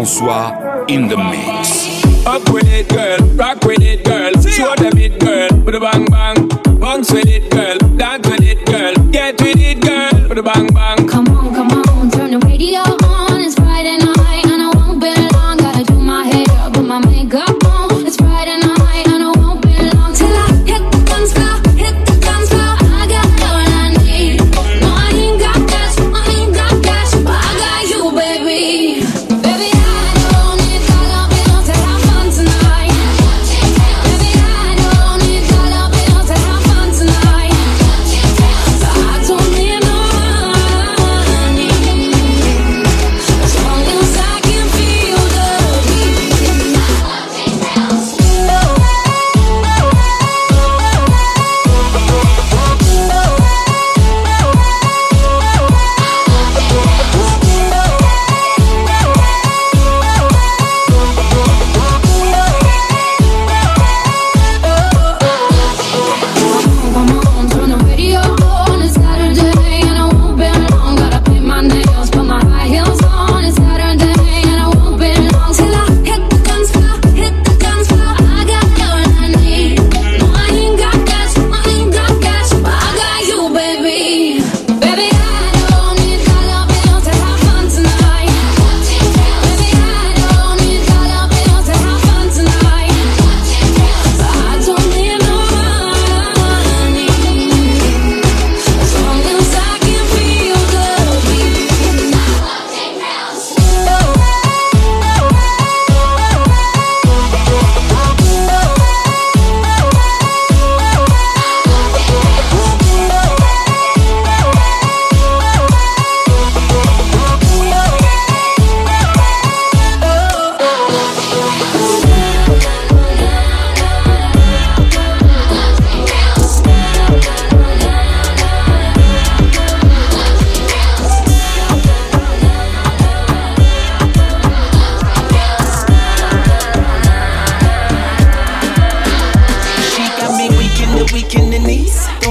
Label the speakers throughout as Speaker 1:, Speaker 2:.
Speaker 1: François in the mix.
Speaker 2: Up with it, girl. Rock with it, girl. Show them it, girl. With a bang bang. Bounce with it, girl. Dance with it, girl. Get with it, girl. With a bang bang.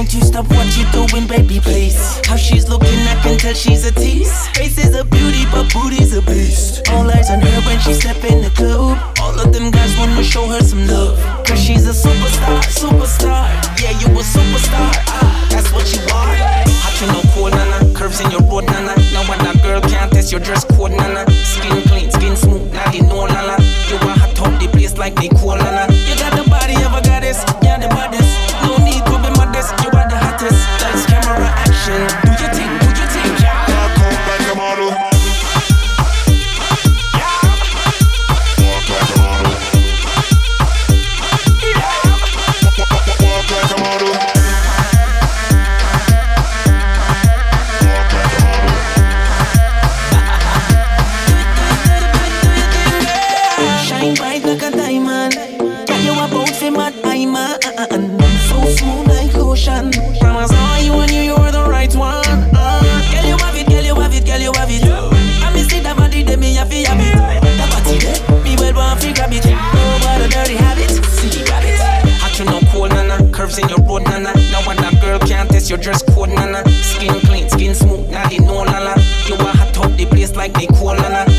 Speaker 3: Don't you
Speaker 4: stop what you're doing, baby, please? How she's looking, I can tell she's a tease. Face is a beauty, but booty's a beast. All eyes on her when she step in the club. All of them guys wanna show her some love. Cause she's a superstar, superstar. Yeah, you a superstar. Ah, that's what you are. Hot you no cool, nana. Curves in your road, nana. No that girl can't test your dress code, nana. Skin clean, skin smooth, now No know, nana. You a hot top, the place like they cool, nana. nana. No other girl can't test your dress code nana. Skin clean, skin smooth, nah, they know nana. You are hot up the place like they call, nana.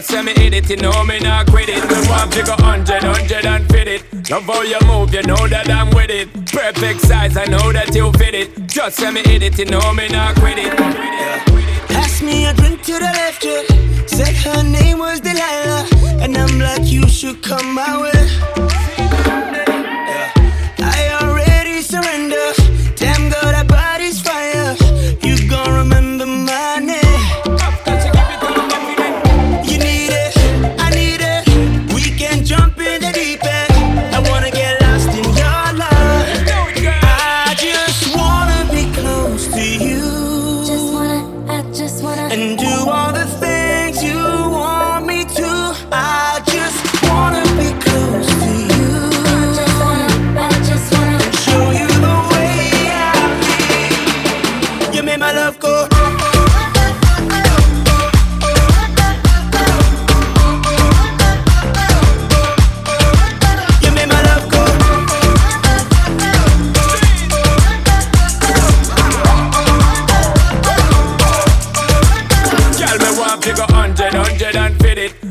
Speaker 3: Just
Speaker 5: let me hit it, you know me not quit it. Me want to go hundred, hundred and fit it. Love how you move, you know that I'm with it. Perfect size, I know that you fit it. Just let me hit it, you know me not quit it.
Speaker 4: Pass me a drink to the left, yeah. Said her name was Delilah. And I'm like, you should come my way.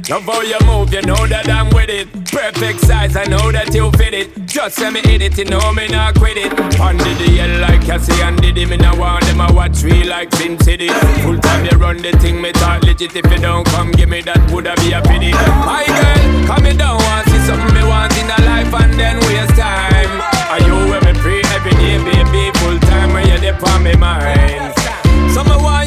Speaker 4: Love
Speaker 5: how you move, you know that I'm with it. Perfect size, I know that you fit it. Just let me hit it, you know me not quit it. Under the hell like Cassie and Diddy, me now want them a watch me like Sin City. Full time you run the thing, me talk legit. If you don't come, give me that woulda be a pity. My girl, come me down, want see something me want in a life and then waste time. Are you with me free every day, baby? Full time when you're there on me mind. So me want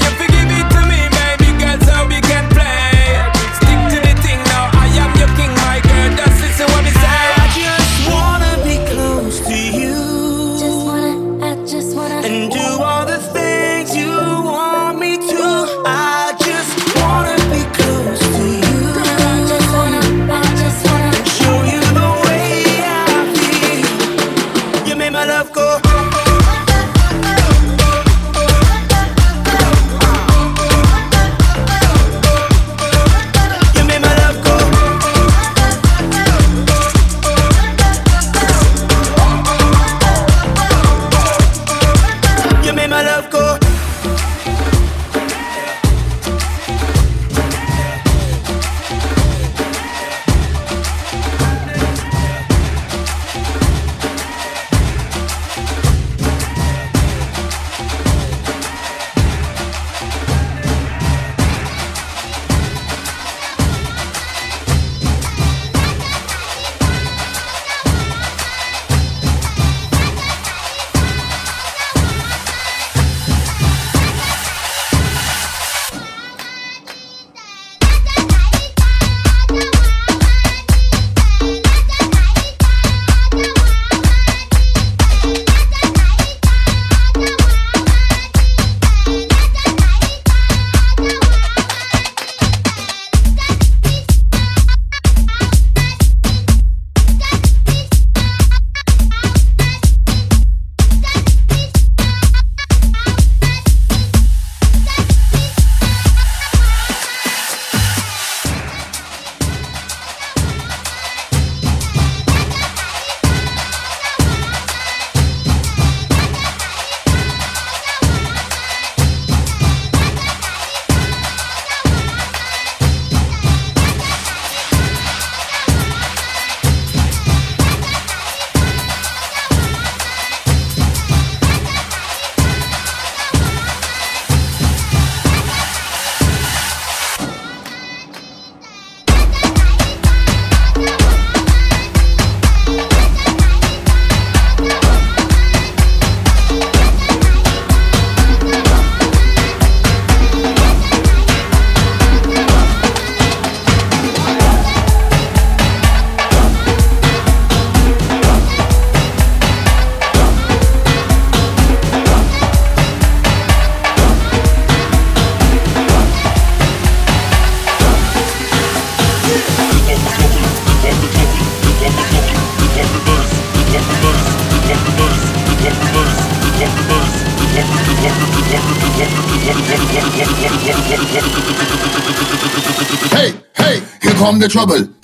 Speaker 6: hey, here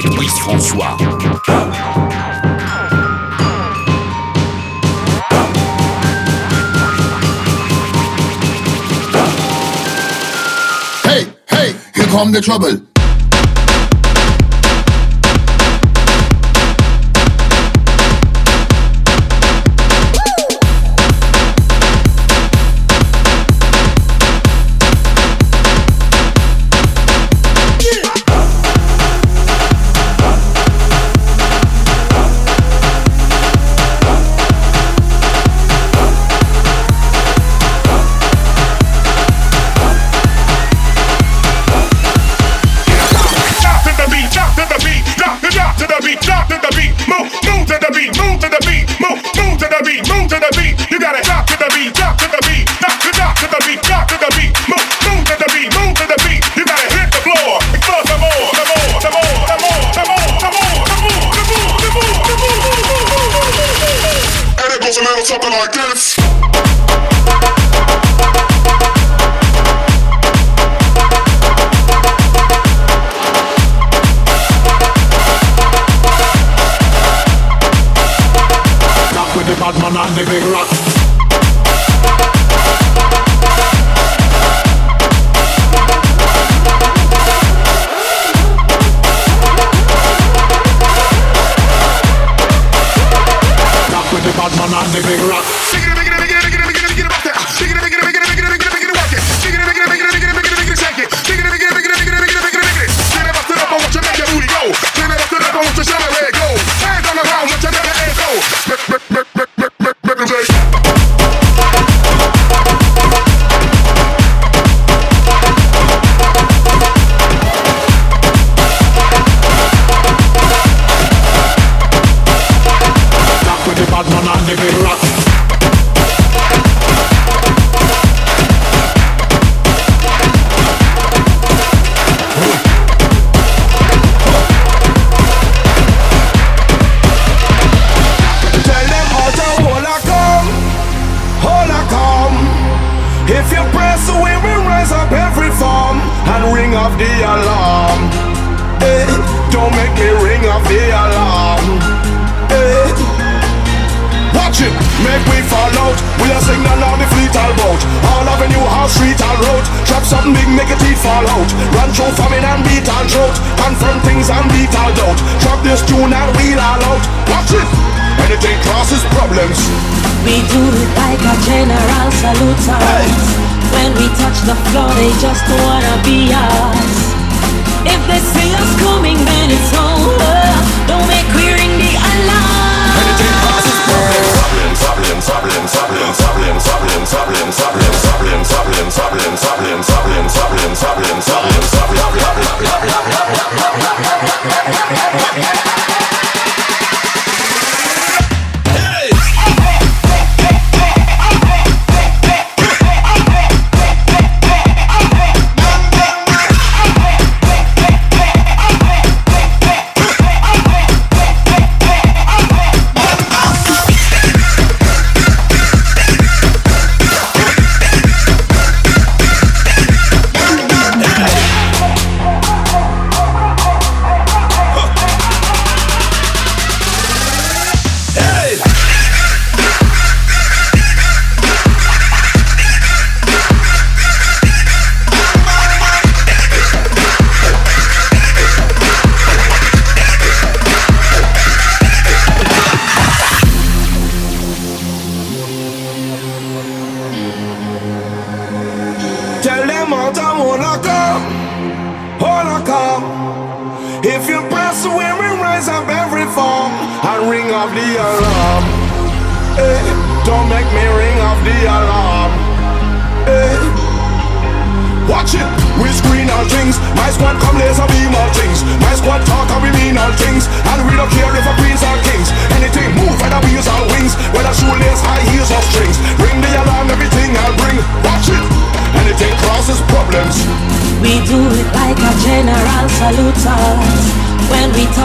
Speaker 1: avec Louis François.
Speaker 7: Hey, hey, here come the trouble.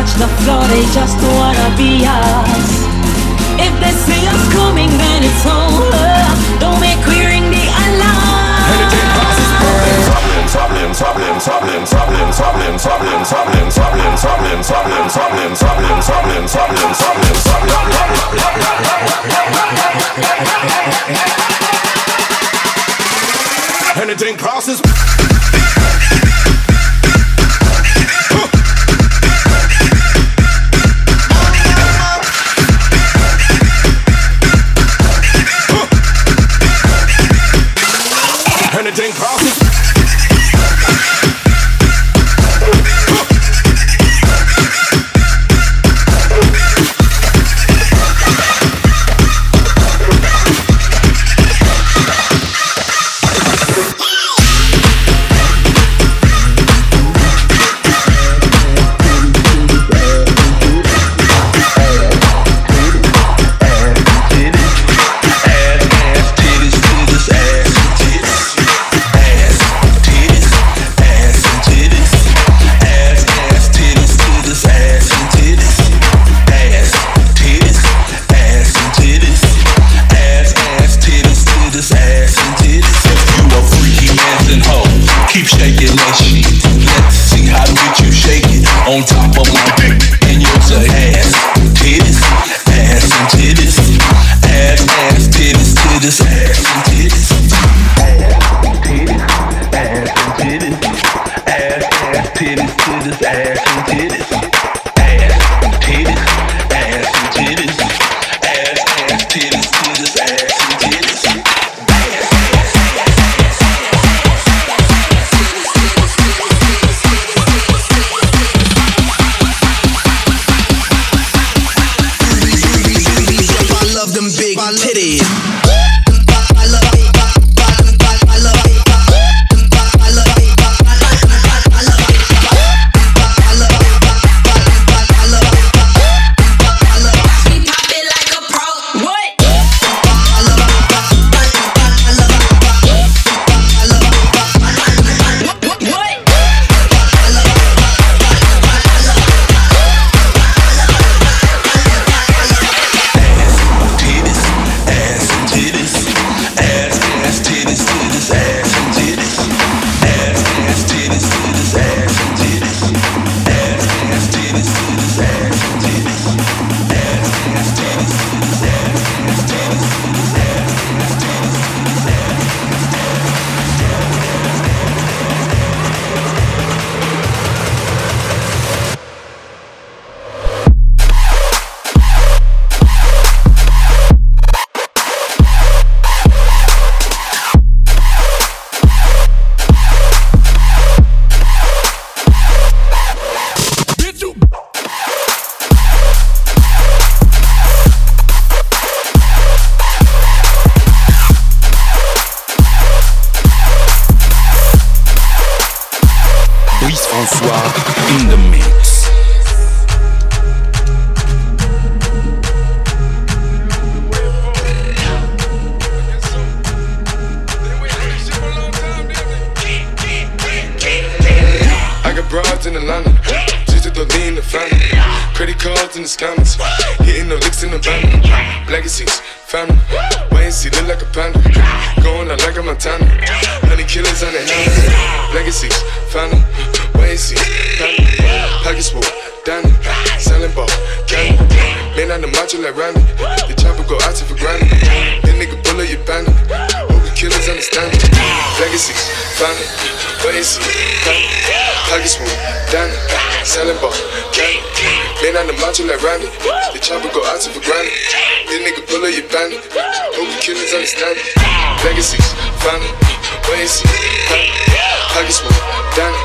Speaker 8: touch the floor, they just wanna be us. If they see us coming, then it's over. Don't make we ring the alarm.
Speaker 9: Anything crosses.
Speaker 10: Broads in Atlanta, just to the lean the family. Credit cards in the scammers, hitting the licks in the van. Legacies, family, and see, look like a panda. Going out like a Montana, honey killers on the hands. Legacies, family, and see, family. Pockets full, Danny, selling ball, candy. Man on the macho like Randy, the chopper go out to for granted. That nigga bullet your bandit, the killers understand it. Legacies, family, see, family. Pockets full, Danny, selling ball, candy. Man on the macho like Randy, the chopper go out to for granted. That nigga bullet your bandit, hope killers understand it. Legacies, family, see, family. Pockets full, Danny,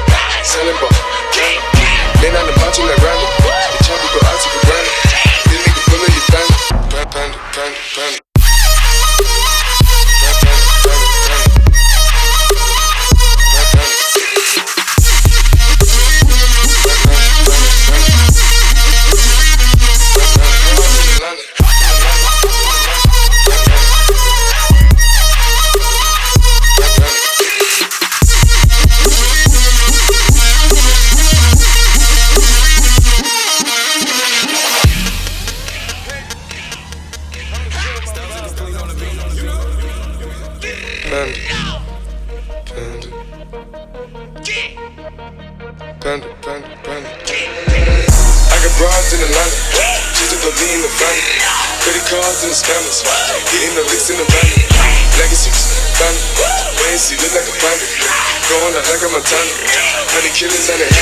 Speaker 10: selling ball, candy. Man on the macho like Randy, the chopper go out to for granted. That nigga bullet your bandit, bandit, bandit, bandit, scammers. Getting the licks in the valley. Legacies, family. Way see, look like a bandit. Going out like a Montana. Honey killers
Speaker 11: on the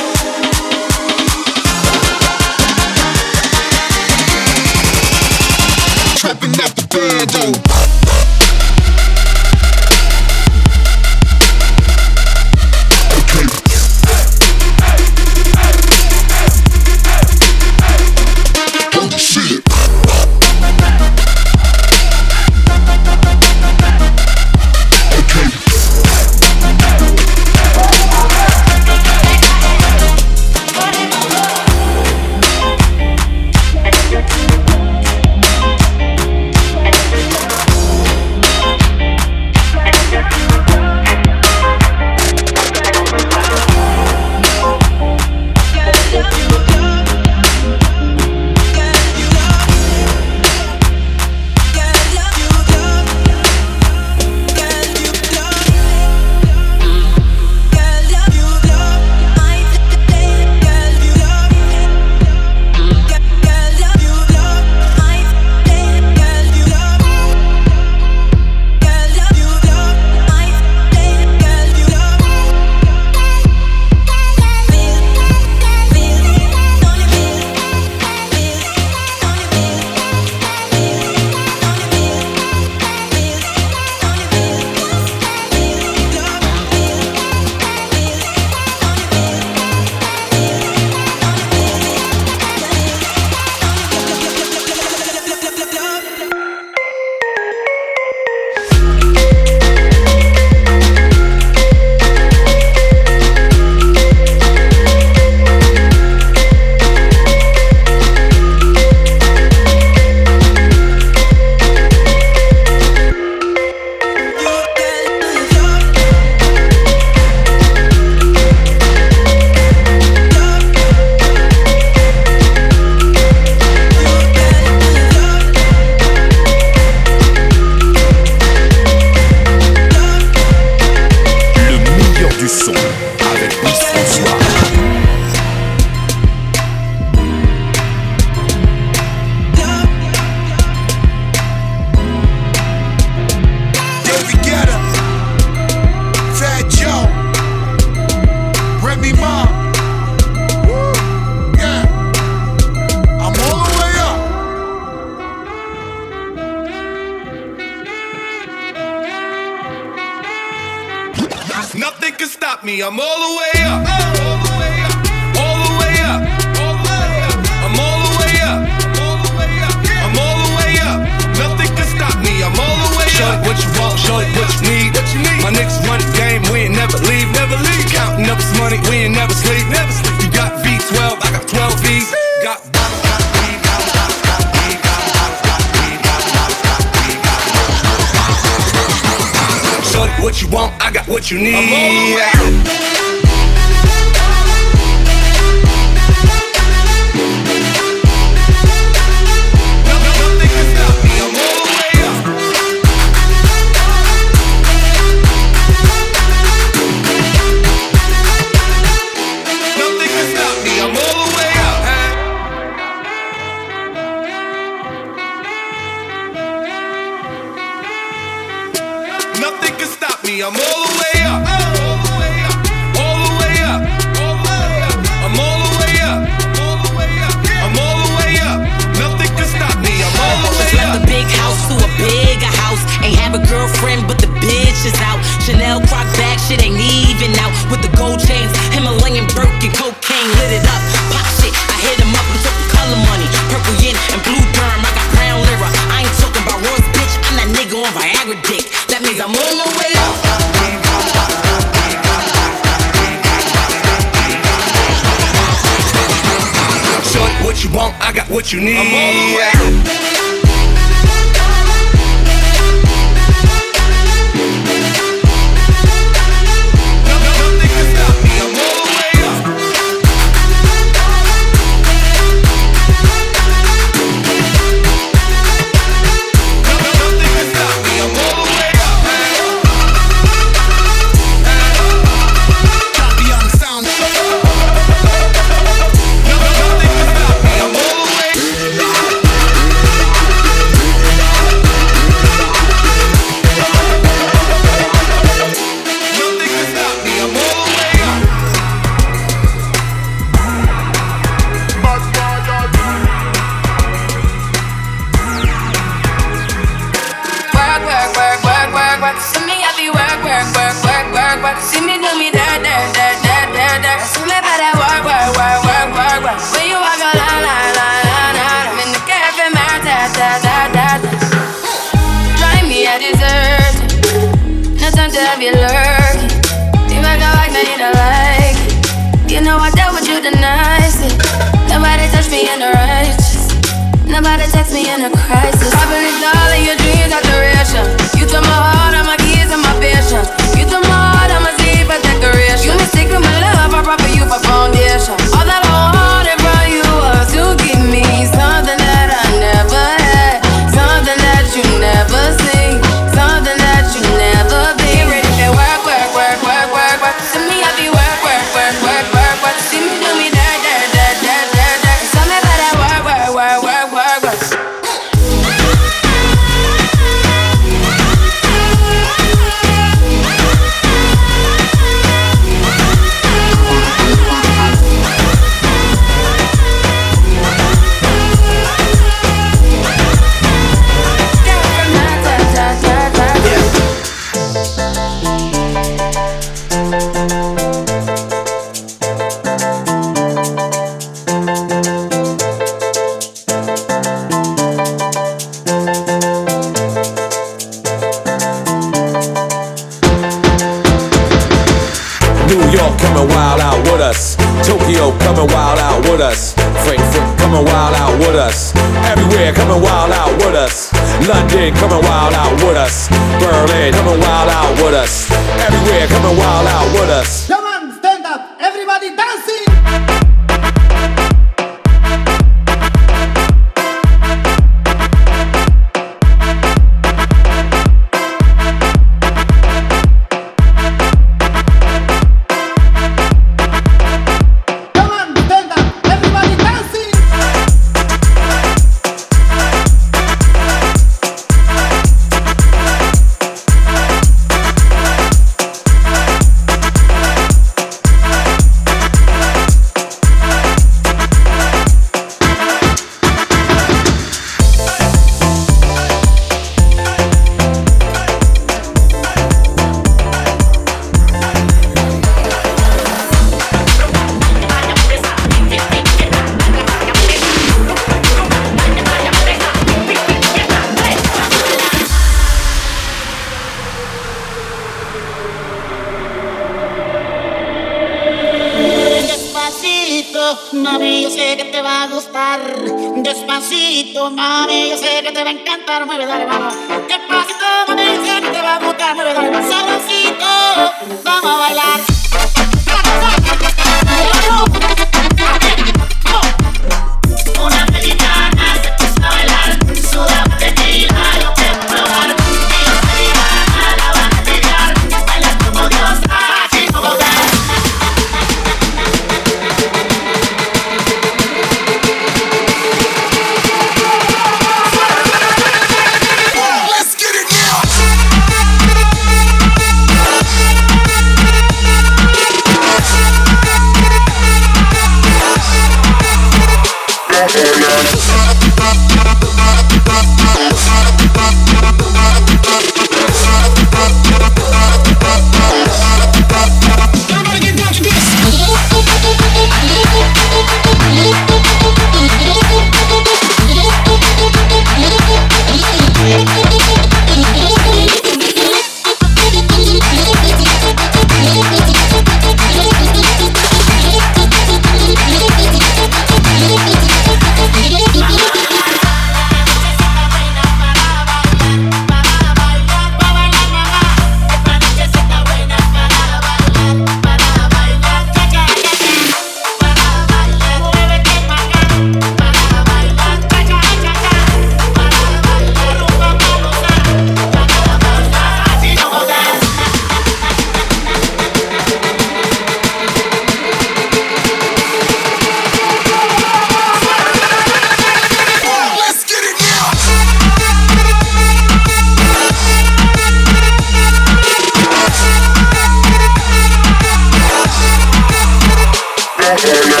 Speaker 12: yeah, yeah.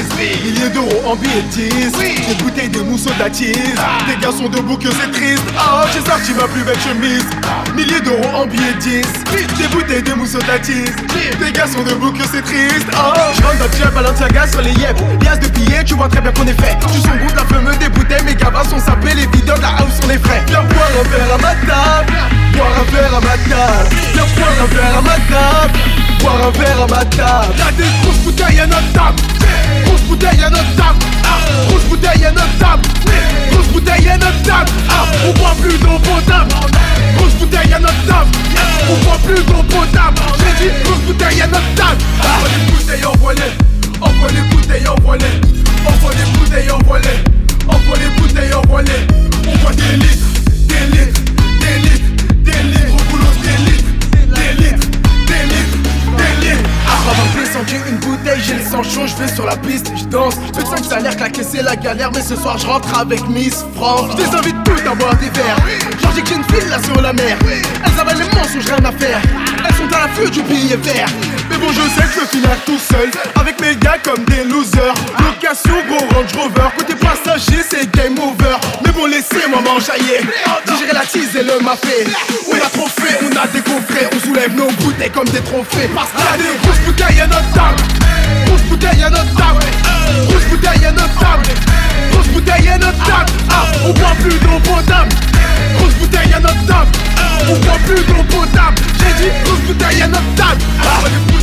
Speaker 12: Milliers d'euros en billets de 10 Des bouteilles de mousseau d'attise Des garçons debout que c'est triste. Oh j'ai sorti ma plus belle chemise. Milliers d'euros en billets de 10 Des bouteilles de mousseau d'attise Des garçons debout que c'est triste. Oh. Je rentre dans le jet, Balenciaga sur les yep. Lias de billets, tu vois très bien qu'on est fait. Tu son de la fumée des bouteilles Mes gabas sont sapés, les videurs de la house sont les vrais. Viens boire un verre à ma table. Boire un verre à ma table. Viens boire un verre à ma table. Boire un verre à ma table. Y'a des grosses bouteilles à notre table bouteille à notre table Grosse bouteille à notre table Grosse bouteille à notre table On boit plus d'eau potable. Bouteille à notre table On boit plus d'eau potable. J'ai dit grosse bouteille à notre table Envoie les bouteilles envoie-les. Envoie les bouteilles envoie-les. Envoie les bouteilles envoie-les. Envoie les bouteilles envoie-les. On voit des litres, des litres, descendu une bouteille, j'ai le sang chaud, je vais sur la piste, je danse. Le 5 salaire claqué, c'est la galère, mais ce soir je rentre avec Miss France. Je les invite toutes à boire des verres. Genre j'ai qu'une file là sur la mer. Elles avalent les mensonges, rien à faire. Elles sont à l'affût du billet vert. Mais bon, je sais que je finir tout seul. Avec mes gars comme des losers. Location, gros Range Rover. Côté passager, c'est game over. Mais bon, laissez-moi m'enjailler. Digérer la tease et le mafé. On a trop fait, on a décoffré. On soulève nos bouteilles comme des trophées. Parce qu'il y a des grosses bouteilles à notre table. Grosse bouteille à notre table Grosse bouteille à notre table Grosse bouteille à notre table ah, On boit plus d'eau potable Grosse bouteille à notre table On boit plus d'eau potable J'ai dit grosse bouteille à notre table Envoie